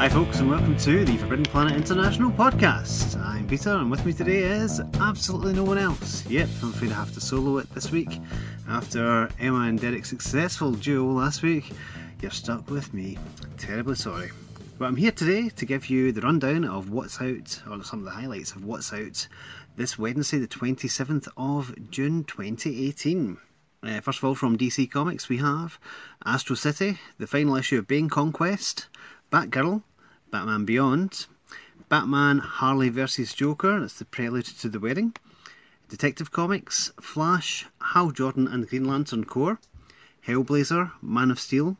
Hi, folks, and welcome to the Forbidden Planet International podcast. I'm Peter, and with me today is absolutely no one else. Yep, I'm afraid I have to solo it this week. After Emma and Derek's successful duo last week, you're stuck with me. Terribly sorry. But I'm here today to give you the rundown of what's out, or some of the highlights of what's out this Wednesday, the 27th of June 2018. Uh, first of all, from DC Comics, we have Astro City, the final issue of Bane Conquest, Batgirl, Batman Beyond, Batman Harley vs. Joker, that's the prelude to the wedding, Detective Comics, Flash, Hal Jordan and Green Lantern Corps, Hellblazer, Man of Steel,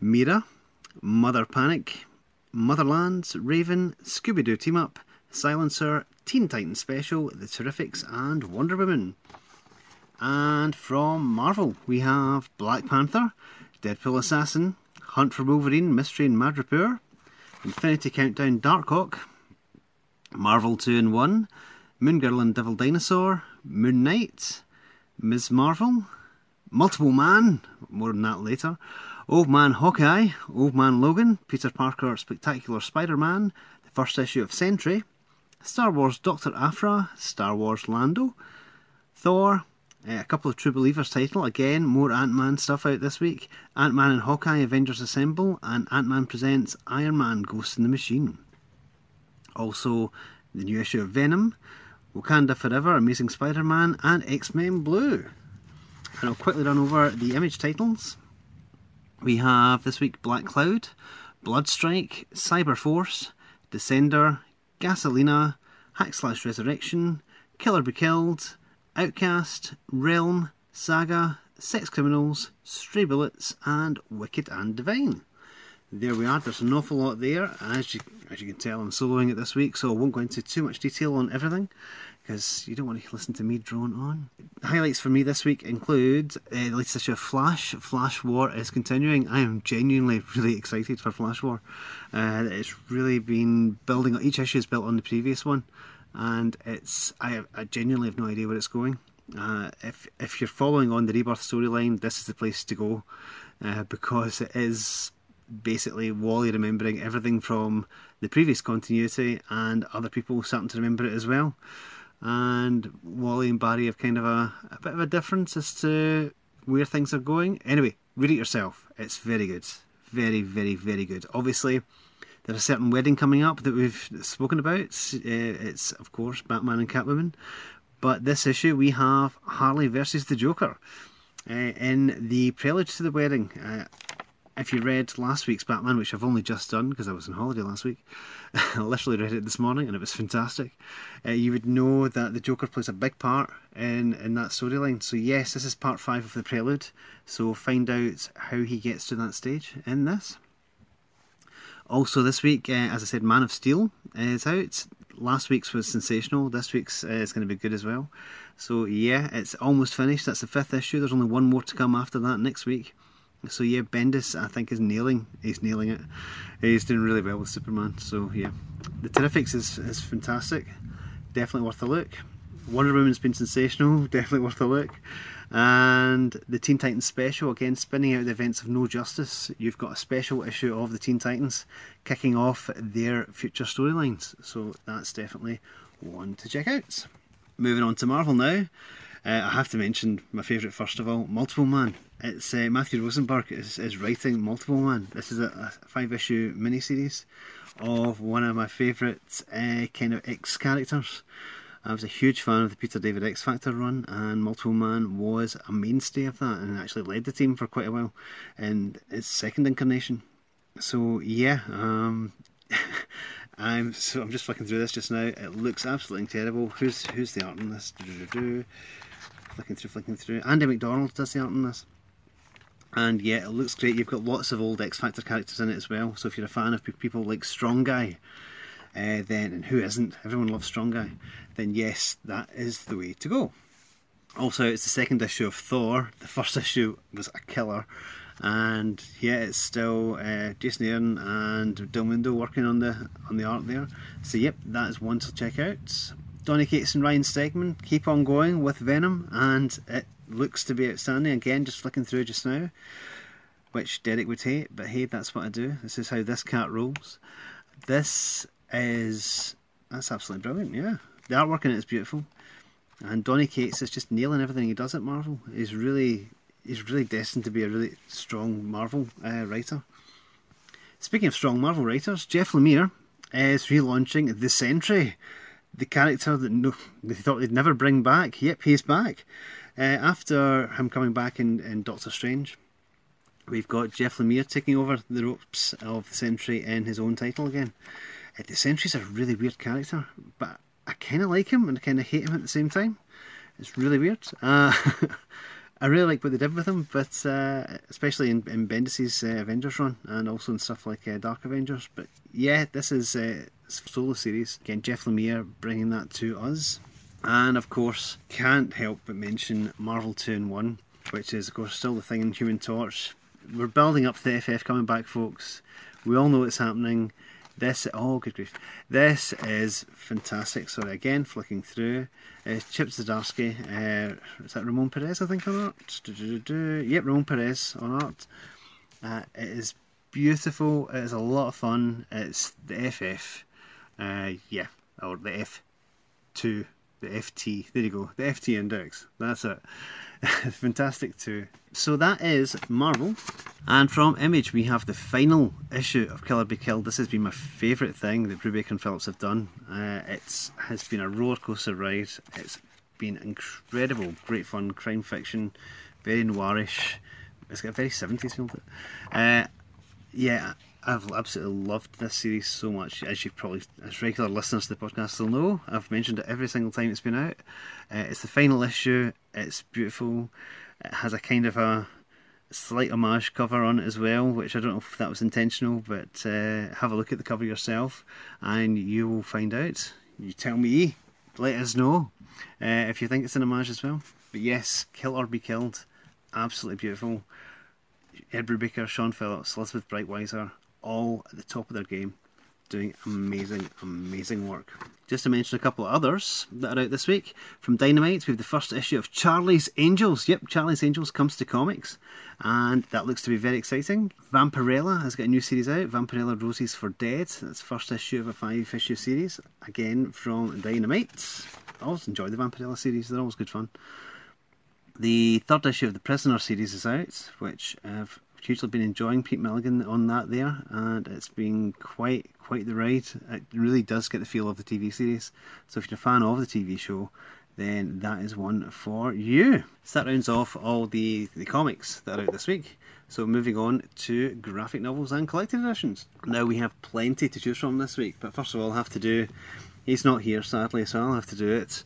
Mera, Mother Panic, Motherlands, Raven, Scooby Doo Team Up, Silencer, Teen Titans Special, The Terrifics, and Wonder Woman. And from Marvel, we have Black Panther, Deadpool Assassin, Hunt for Wolverine, Mystery and Madripoor, Infinity Countdown Darkhawk, Marvel 2 in 1, Moon Girl and Devil Dinosaur, Moon Knight, Ms. Marvel, Multiple Man, more on that later, Old Man Hawkeye, Old Man Logan, Peter Parker Spectacular Spider Man, the first issue of Sentry, Star Wars Dr. Aphra, Star Wars Lando, Thor, uh, a couple of True Believers title. Again, more Ant Man stuff out this week. Ant Man and Hawkeye Avengers Assemble, and Ant Man presents Iron Man Ghost in the Machine. Also, the new issue of Venom, Wakanda Forever, Amazing Spider Man, and X Men Blue. And I'll quickly run over the image titles. We have this week Black Cloud, Bloodstrike, Cyber Force, Descender, Gasolina, Hack Slash Resurrection, Killer Be Killed, Outcast, Realm, Saga, Sex Criminals, Stray Bullets, and Wicked and Divine. There we are. There's an awful lot there. As you as you can tell, I'm soloing it this week, so I won't go into too much detail on everything because you don't want to listen to me drone on. Highlights for me this week include uh, the latest issue of Flash. Flash War is continuing. I am genuinely really excited for Flash War. Uh, it's really been building. Each issue is built on the previous one, and it's I, I genuinely have no idea where it's going. Uh, if if you're following on the Rebirth storyline, this is the place to go uh, because it is basically Wally remembering everything from the previous continuity and other people starting to remember it as well. And Wally and Barry have kind of a, a bit of a difference as to where things are going. Anyway, read it yourself. It's very good. Very, very, very good. Obviously, there's a certain wedding coming up that we've spoken about. It's, uh, it's, of course, Batman and Catwoman. But this issue, we have Harley versus the Joker. Uh, in the prelude to the wedding, uh, if you read last week's Batman, which I've only just done because I was on holiday last week, I literally read it this morning and it was fantastic. Uh, you would know that the Joker plays a big part in in that storyline. So yes, this is part five of the prelude. So find out how he gets to that stage in this. Also this week, uh, as I said, Man of Steel is out. Last week's was sensational. This week's uh, is going to be good as well. So yeah, it's almost finished. That's the fifth issue. There's only one more to come after that next week. So yeah, Bendis I think is nailing. He's nailing it. He's doing really well with Superman. So yeah, the Terrifics is is fantastic. Definitely worth a look. Wonder Woman's been sensational. Definitely worth a look. And the Teen Titans special again, spinning out the events of No Justice. You've got a special issue of the Teen Titans kicking off their future storylines. So that's definitely one to check out. Moving on to Marvel now. Uh, I have to mention my favourite first of all, Multiple Man. It's uh, Matthew Rosenberg is, is writing Multiple Man. This is a, a five issue miniseries of one of my favourite uh, kind of X characters. I was a huge fan of the Peter David X Factor run, and Multiple Man was a mainstay of that, and actually led the team for quite a while in its second incarnation. So yeah, um, I'm so I'm just flicking through this just now. It looks absolutely terrible. Who's who's the art on this? Flicking through, flicking through. Andy McDonald does the art on this. And yeah, it looks great. You've got lots of old X Factor characters in it as well. So if you're a fan of people like Strong Guy, uh, then and who isn't? Everyone loves Strong Guy. Then yes, that is the way to go. Also, it's the second issue of Thor. The first issue was a killer, and yeah, it's still uh, Jason Aaron and Del Mundo working on the on the art there. So yep, that is one to check out. Donny Cates and Ryan Stegman keep on going with Venom, and it looks to be outstanding. Again, just flicking through just now. which Derek would hate, but hey, that's what I do. This is how this cat rolls. This is that's absolutely brilliant. Yeah, the artwork in it is beautiful, and Donny Cates is just nailing everything he does at Marvel. He's really he's really destined to be a really strong Marvel uh, writer. Speaking of strong Marvel writers, Jeff Lemire is relaunching the Sentry, the character that no, they thought they'd never bring back. Yep, he's back. Uh, after him coming back in, in Doctor Strange, we've got Jeff Lemire taking over the ropes of the Sentry in his own title again. The Sentry's a really weird character, but I kind of like him and I kind of hate him at the same time. It's really weird. Uh, I really like what they did with him, but uh, especially in, in Bendis's uh, Avengers run and also in stuff like uh, Dark Avengers. But yeah, this is uh, solo series. Again, Jeff Lemire bringing that to us. And of course, can't help but mention Marvel 2 in 1, which is, of course, still the thing in Human Torch. We're building up the FF coming back, folks. We all know it's happening. This, oh, good grief. This is fantastic. Sorry, again, flicking through. Uh, Chip Zdarsky, uh, is that Ramon Perez, I think, on art? Yep, Ramon Perez on art. Uh, it is beautiful. It is a lot of fun. It's the FF. Uh, yeah, or the F2 the FT. There you go, the FT index. That's it. Fantastic too. So that is Marvel. And from Image, we have the final issue of Killer Be Killed. This has been my favourite thing that Brubaker and Phillips have done. Uh, it has been a rollercoaster ride. It's been incredible, great fun, crime fiction, very noirish. It's got a very 70s feel to it. Uh, yeah, I've absolutely loved this series so much, as you probably, as regular listeners to the podcast will know. I've mentioned it every single time it's been out. Uh, it's the final issue. It's beautiful. It has a kind of a slight homage cover on it as well, which I don't know if that was intentional, but uh, have a look at the cover yourself, and you will find out. You tell me. Let us know uh, if you think it's an homage as well. But yes, Kill or Be Killed. Absolutely beautiful. Ed Brubaker, Sean Phillips, Elizabeth Breitweiser, all at the top of their game, doing amazing, amazing work. Just to mention a couple of others that are out this week. From Dynamite, we have the first issue of Charlie's Angels. Yep, Charlie's Angels comes to comics, and that looks to be very exciting. Vampirella has got a new series out, Vampirella Roses for Dead. That's the first issue of a five issue series, again from Dynamite. I always enjoy the Vampirella series, they're always good fun. The third issue of the Prisoner series is out, which I've hugely been enjoying Pete Milligan on that there, and it's been quite quite the ride. It really does get the feel of the TV series. So if you're a fan of the TV show, then that is one for you. So that rounds off all the, the comics that are out this week. So moving on to graphic novels and collected editions. Now we have plenty to choose from this week, but first of all, I'll have to do. He's not here, sadly, so I'll have to do it.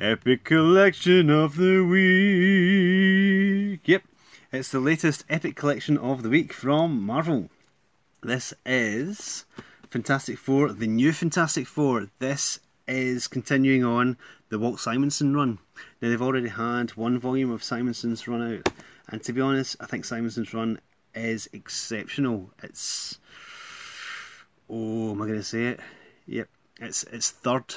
Epic collection of the week. Yep, it's the latest epic collection of the week from Marvel. This is Fantastic Four, the new Fantastic Four. This is continuing on the Walt Simonson run. Now, they've already had one volume of Simonson's run out, and to be honest, I think Simonson's run is exceptional. It's. Oh, am I going to say it? Yep, it's it's third.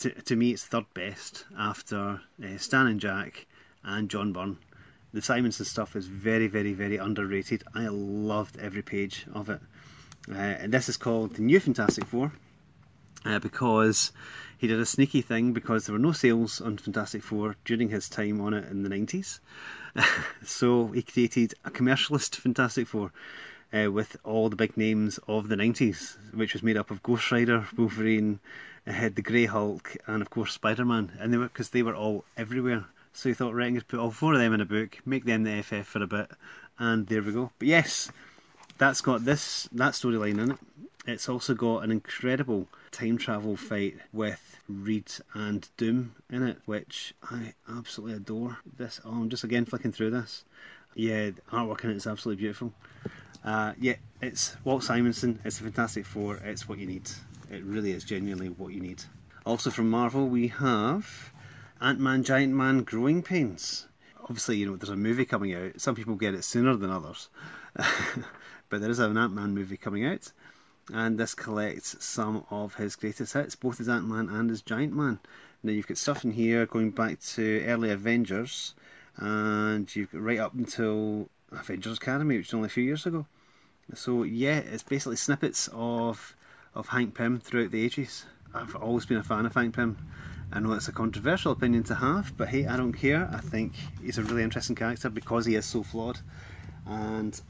To, to me, it's third best after uh, Stan and Jack and John Byrne the Simonson stuff is very, very, very underrated. I loved every page of it. Uh, and this is called the New Fantastic Four uh, because he did a sneaky thing because there were no sales on Fantastic Four during his time on it in the 90s. so he created a commercialist Fantastic Four. Uh, with all the big names of the 90s, which was made up of Ghost Rider, Wolverine, uh, the Grey Hulk, and of course Spider Man. And they were because they were all everywhere. So he thought, right, I'm put all four of them in a book, make them the FF for a bit, and there we go. But yes, that's got this that storyline in it. It's also got an incredible time travel fight with Reed and Doom in it, which I absolutely adore. This, oh, I'm just again flicking through this. Yeah, artwork in it is absolutely beautiful. Uh, yeah, it's Walt Simonson. It's a Fantastic Four. It's what you need. It really is genuinely what you need. Also from Marvel, we have Ant Man, Giant Man, Growing Pains. Obviously, you know, there's a movie coming out. Some people get it sooner than others. but there is an Ant Man movie coming out. And this collects some of his greatest hits, both as Ant Man and as Giant Man. Now, you've got stuff in here going back to early Avengers. And you've got right up until Avengers Academy, which was only a few years ago. So yeah, it's basically snippets of of Hank Pym throughout the ages. I've always been a fan of Hank Pym. I know it's a controversial opinion to have, but hey, I don't care. I think he's a really interesting character because he is so flawed. And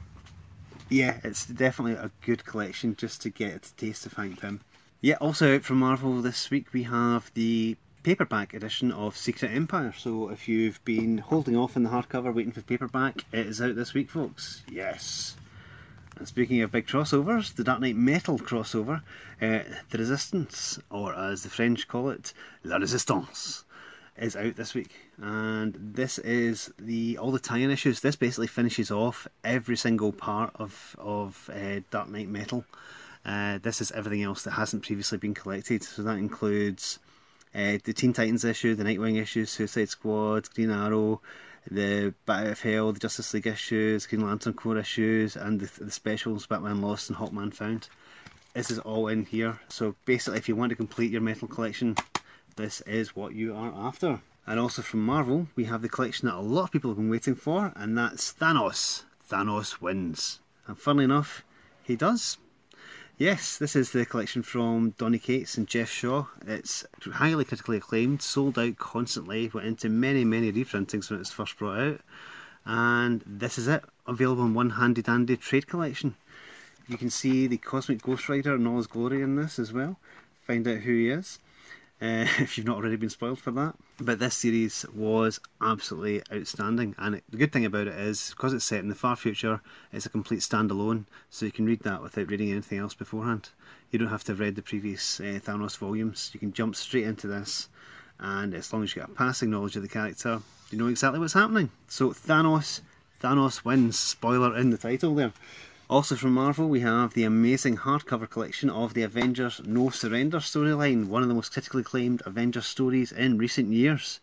yeah, it's definitely a good collection just to get a taste of Hank Pym. Yeah, also out from Marvel this week we have the paperback edition of Secret Empire. So if you've been holding off on the hardcover waiting for paperback, it is out this week, folks. Yes. And speaking of big crossovers, the Dark Knight Metal crossover, uh, The Resistance, or as the French call it, La Resistance, is out this week. And this is the all the tie-in issues. This basically finishes off every single part of of uh, Dark Knight Metal. Uh, this is everything else that hasn't previously been collected. So that includes uh, the Teen Titans issue, the Nightwing issue, Suicide Squad, Green Arrow, the Bat of Hell, the Justice League issues, Green Lantern Corps issues, and the, the specials Batman Lost and Hawkman Found. This is all in here. So basically, if you want to complete your metal collection, this is what you are after. And also from Marvel, we have the collection that a lot of people have been waiting for, and that's Thanos. Thanos wins. And funnily enough, he does. Yes, this is the collection from Donny Cates and Geoff Shaw. It's highly critically acclaimed, sold out constantly, went into many, many reprintings when it was first brought out. And this is it, available in one handy dandy trade collection. You can see the Cosmic Ghost Rider in all his glory in this as well. Find out who he is uh, if you've not already been spoiled for that. But this series was absolutely outstanding, and it, the good thing about it is because it's set in the far future, it's a complete standalone, so you can read that without reading anything else beforehand. You don't have to have read the previous uh, Thanos volumes. You can jump straight into this, and as long as you get a passing knowledge of the character, you know exactly what's happening. So Thanos, Thanos wins. Spoiler in the title there. Also from Marvel, we have the amazing hardcover collection of the Avengers No Surrender storyline, one of the most critically acclaimed Avengers stories in recent years.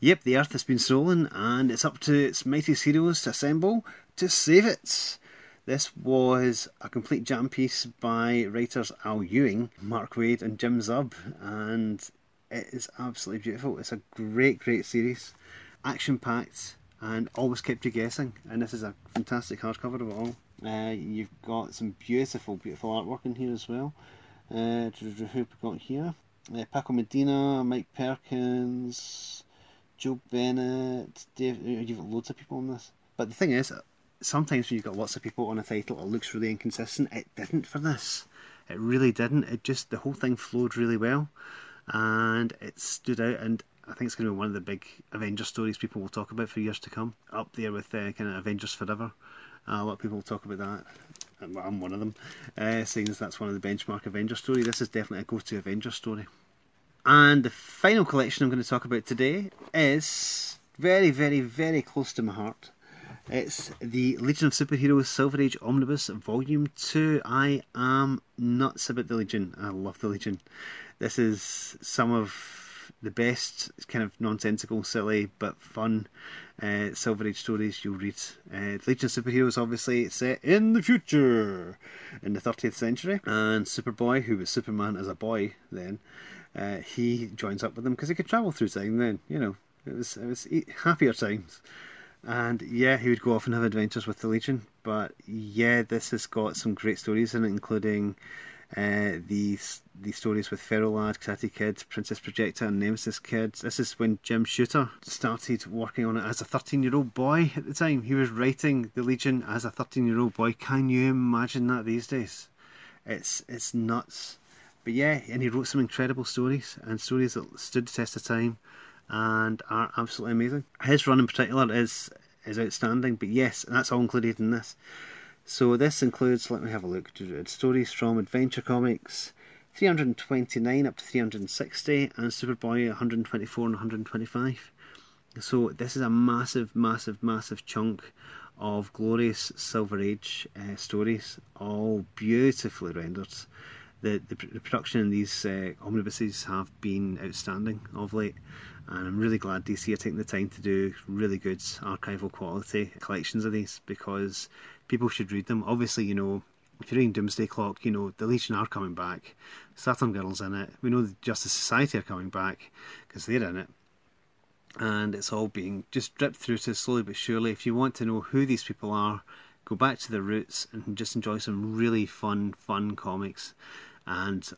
Yep, the Earth has been stolen, and it's up to its mightiest heroes to assemble to save it. This was a complete jam piece by writers Al Ewing, Mark Waid, and Jim Zub, and it is absolutely beautiful. It's a great, great series, action packed, and always kept you guessing. And this is a fantastic hardcover of it all. Uh, you've got some beautiful, beautiful artwork in here as well. Uh, who we got here? Uh, Paco Medina, Mike Perkins, Joe Bennett, Dave. Uh, you've got loads of people on this. But the thing is, sometimes when you've got lots of people on a title, it looks really inconsistent. It didn't for this. It really didn't. It just the whole thing flowed really well, and it stood out. And I think it's going to be one of the big Avengers stories people will talk about for years to come. Up there with uh, kind of Avengers Forever. Uh, a lot of people talk about that. I'm one of them, uh, seeing as that's one of the benchmark Avenger story. This is definitely a go-to Avenger story. And the final collection I'm going to talk about today is very, very, very close to my heart. It's the Legion of Superheroes Silver Age Omnibus Volume 2. I am nuts about the Legion. I love the Legion. This is some of the best kind of nonsensical, silly, but fun uh, Silver Age stories you'll read. Uh, Legion of Superheroes, obviously, set in the future, in the 30th century. And Superboy, who was Superman as a boy then, uh, he joins up with them because he could travel through time then, you know. It was, it was happier times. And yeah, he would go off and have adventures with the Legion. But yeah, this has got some great stories in it, including uh, these these stories with Ferro Lad, Karate Kid, Princess Projectra, and Nemesis Kids. This is when Jim Shooter started working on it as a 13 year old boy at the time. He was writing the Legion as a 13 year old boy. Can you imagine that these days? It's it's nuts. But yeah, and he wrote some incredible stories and stories that stood the test of time and are absolutely amazing. His run in particular is is outstanding. But yes, that's all included in this. So this includes, let me have a look, stories from Adventure Comics 329 up to 360 and Superboy 124 and 125. So this is a massive, massive, massive chunk of glorious Silver Age uh, stories, all beautifully rendered. The, the, the production in these uh, omnibuses have been outstanding of late, and I'm really glad DC are taking the time to do really good archival quality collections of these because people should read them. Obviously, you know, if you're reading Doomsday Clock, you know, the Legion are coming back. Saturn Girl's in it. We know the Justice Society are coming back because they're in it. and it's all being just dripped through to slowly but surely. If you want to know who these people are, go back to the roots and just enjoy some really fun, fun comics, and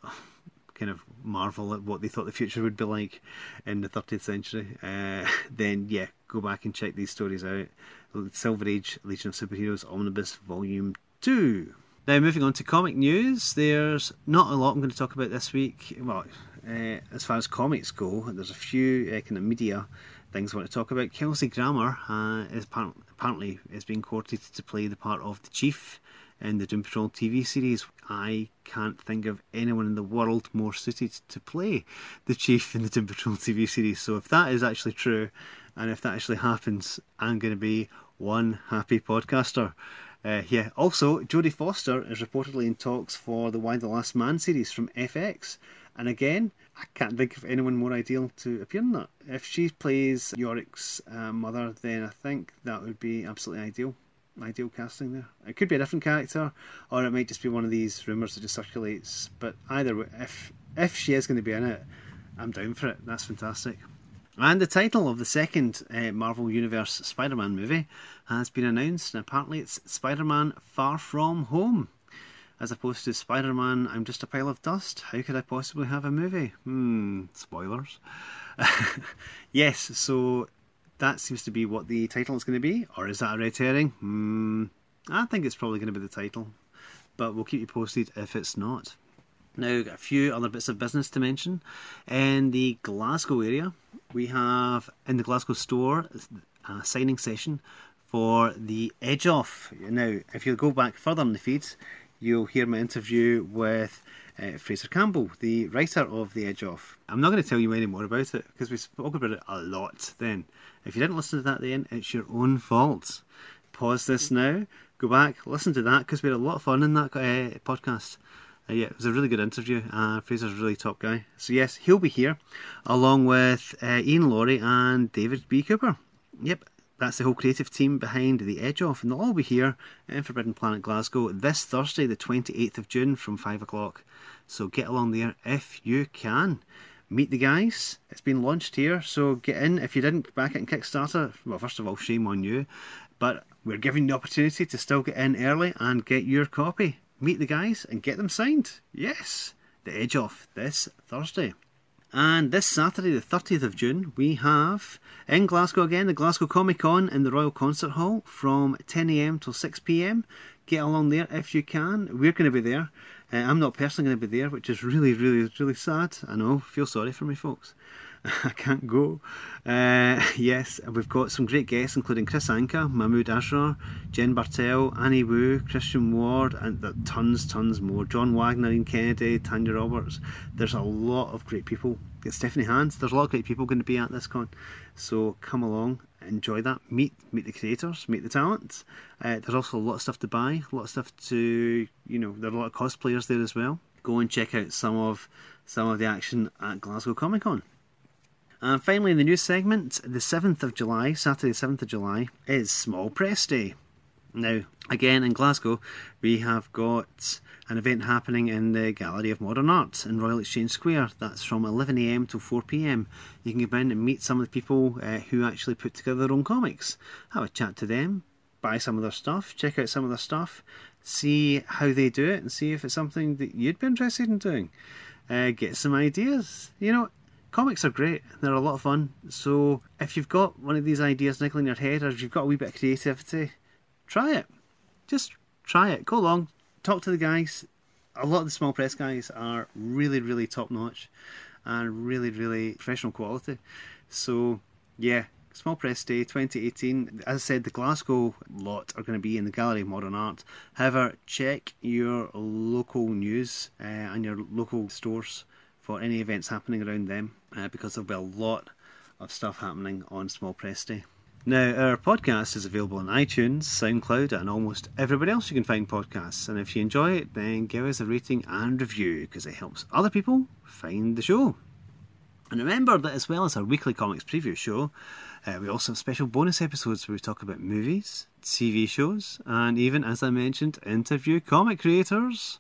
kind of marvel at what they thought the future would be like in the 30th century. Uh, then yeah, go back and check these stories out. Silver Age Legion of Superheroes Omnibus Volume Two. Now, moving on to comic news, there's not a lot I'm going to talk about this week. Well, uh, as far as comics go, there's a few uh, kind of media things I want to talk about. Kelsey Grammer uh, is apparently is being courted to play the part of the Chief in the Doom Patrol TV series. I can't think of anyone in the world more suited to play the Chief in the Doom Patrol TV series. So if that is actually true, and if that actually happens, I'm going to be one happy podcaster. Uh, yeah. Also, Jodie Foster is reportedly in talks for the Y the Last Man series from FX. And again, I can't think of anyone more ideal to appear in that. If she plays Yorick's uh, mother, then I think that would be absolutely ideal. Ideal casting there. It could be a different character, or it might just be one of these rumours that just circulates. But either way, if if she is going to be in it, I'm down for it. That's fantastic. And the title of the second uh, Marvel Universe Spider Man movie has been announced, and apparently it's Spider Man Far From Home as opposed to Spider Man, I'm just a pile of dust. How could I possibly have a movie? Hmm, spoilers. yes, so that seems to be what the title is going to be, or is that a red herring? Hmm, I think it's probably going to be the title, but we'll keep you posted if it's not. Now, a few other bits of business to mention. In the Glasgow area, we have in the Glasgow store a signing session for the Edge Off. Now, if you go back further in the feeds, you'll hear my interview with uh, Fraser Campbell, the writer of The Edge Off. I'm not going to tell you any more about it because we spoke about it a lot then. If you didn't listen to that then, it's your own fault. Pause this now, go back, listen to that because we had a lot of fun in that uh, podcast. Uh, yeah, it was a really good interview. Uh, Fraser's a really top guy. So, yes, he'll be here along with uh, Ian Laurie and David B. Cooper. Yep, that's the whole creative team behind The Edge Off, and they'll all be here in Forbidden Planet Glasgow this Thursday, the 28th of June, from 5 o'clock. So get along there if you can. Meet the guys. It's been launched here, so get in. If you didn't back it in Kickstarter, well, first of all, shame on you. But we're giving the opportunity to still get in early and get your copy. Meet the guys and get them signed. Yes, The Edge Off this Thursday. And this Saturday, the 30th of June, we have in Glasgow again the Glasgow Comic Con in the Royal Concert Hall from 10am till 6pm. Get along there if you can. We're going to be there. Uh, I'm not personally going to be there, which is really, really, really sad. I know. Feel sorry for me, folks. I can't go. Uh, yes, we've got some great guests, including Kris Anka, Mahmoud Asrar, Jen Bartel, Annie Wu, Christian Ward, and tons, tons more. John Wagner, Ian Kennedy, Tanya Roberts. There's a lot of great people. Get Stephanie Hans. There's a lot of great people going to be at this con. So come along, enjoy that. Meet meet the creators, meet the talents. Uh, there's also a lot of stuff to buy, a lot of stuff to you know. There are a lot of cosplayers there as well. Go and check out some of some of the action at Glasgow Comic Con. And finally, in the news segment, the 7th of July, Saturday, 7th of July, is Small Press Day. Now, again in Glasgow, we have got an event happening in the Gallery of Modern Art in Royal Exchange Square. That's from 11am to 4pm. You can go in and meet some of the people uh, who actually put together their own comics. Have a chat to them, buy some of their stuff, check out some of their stuff, see how they do it, and see if it's something that you'd be interested in doing. Uh, get some ideas. You know, comics are great. They're a lot of fun. So if you've got one of these ideas niggling your head, or if you've got a wee bit of creativity, try it. Just try it. Go along, talk to the guys. A lot of the small press guys are really, really top notch and really, really professional quality. So yeah, Small Press Day 2018. As I said, the Glasgow lot are going to be in the Gallery of Modern Art. However, check your local news uh, and your local stores for any events happening around them uh, because there'll be a lot of stuff happening on Small Press Day. Now, our podcast is available on iTunes, SoundCloud, and almost everybody else you can find podcasts. And if you enjoy it, then give us a rating and review because it helps other people find the show. And remember that as well as our weekly comics preview show, uh, we also have special bonus episodes where we talk about movies, TV shows, and even, as I mentioned, interview comic creators.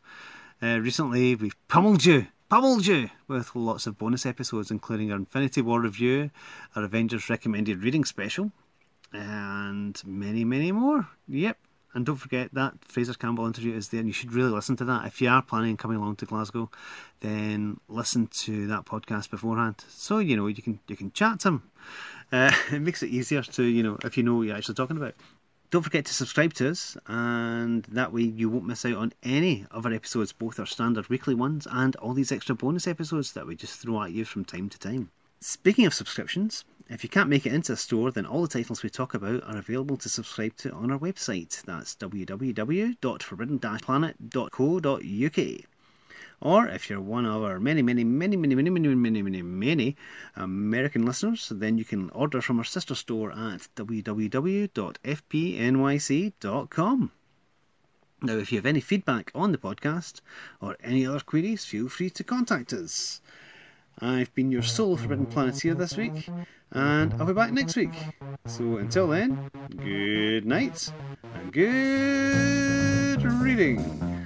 Uh, recently, we've pummeled you pummeled you with lots of bonus episodes, including our Infinity War review, our Avengers recommended reading special, and many, many more. Yep. And don't forget that Fraser Campbell interview is there, and you should really listen to that. If you are planning on coming along to Glasgow, then listen to that podcast beforehand, so you know you can you can chat to him. Uh, it makes it easier to you know if you know what you're actually talking about. Don't forget to subscribe to us, and that way you won't miss out on any of our episodes, both our standard weekly ones and all these extra bonus episodes that we just throw at you from time to time. Speaking of subscriptions, if you can't make it into a store, then all the titles we talk about are available to subscribe to on our website. That's www.forbidden-planet.co.uk. Or if you're one of our many, many, many, many, many, many, many, many, many American listeners, then you can order from our sister store at www.fpnyc.com. Now, if you have any feedback on the podcast or any other queries, feel free to contact us. I've been your sole Forbidden Planeteer this week, and I'll be back next week. So until then, good night and good reading.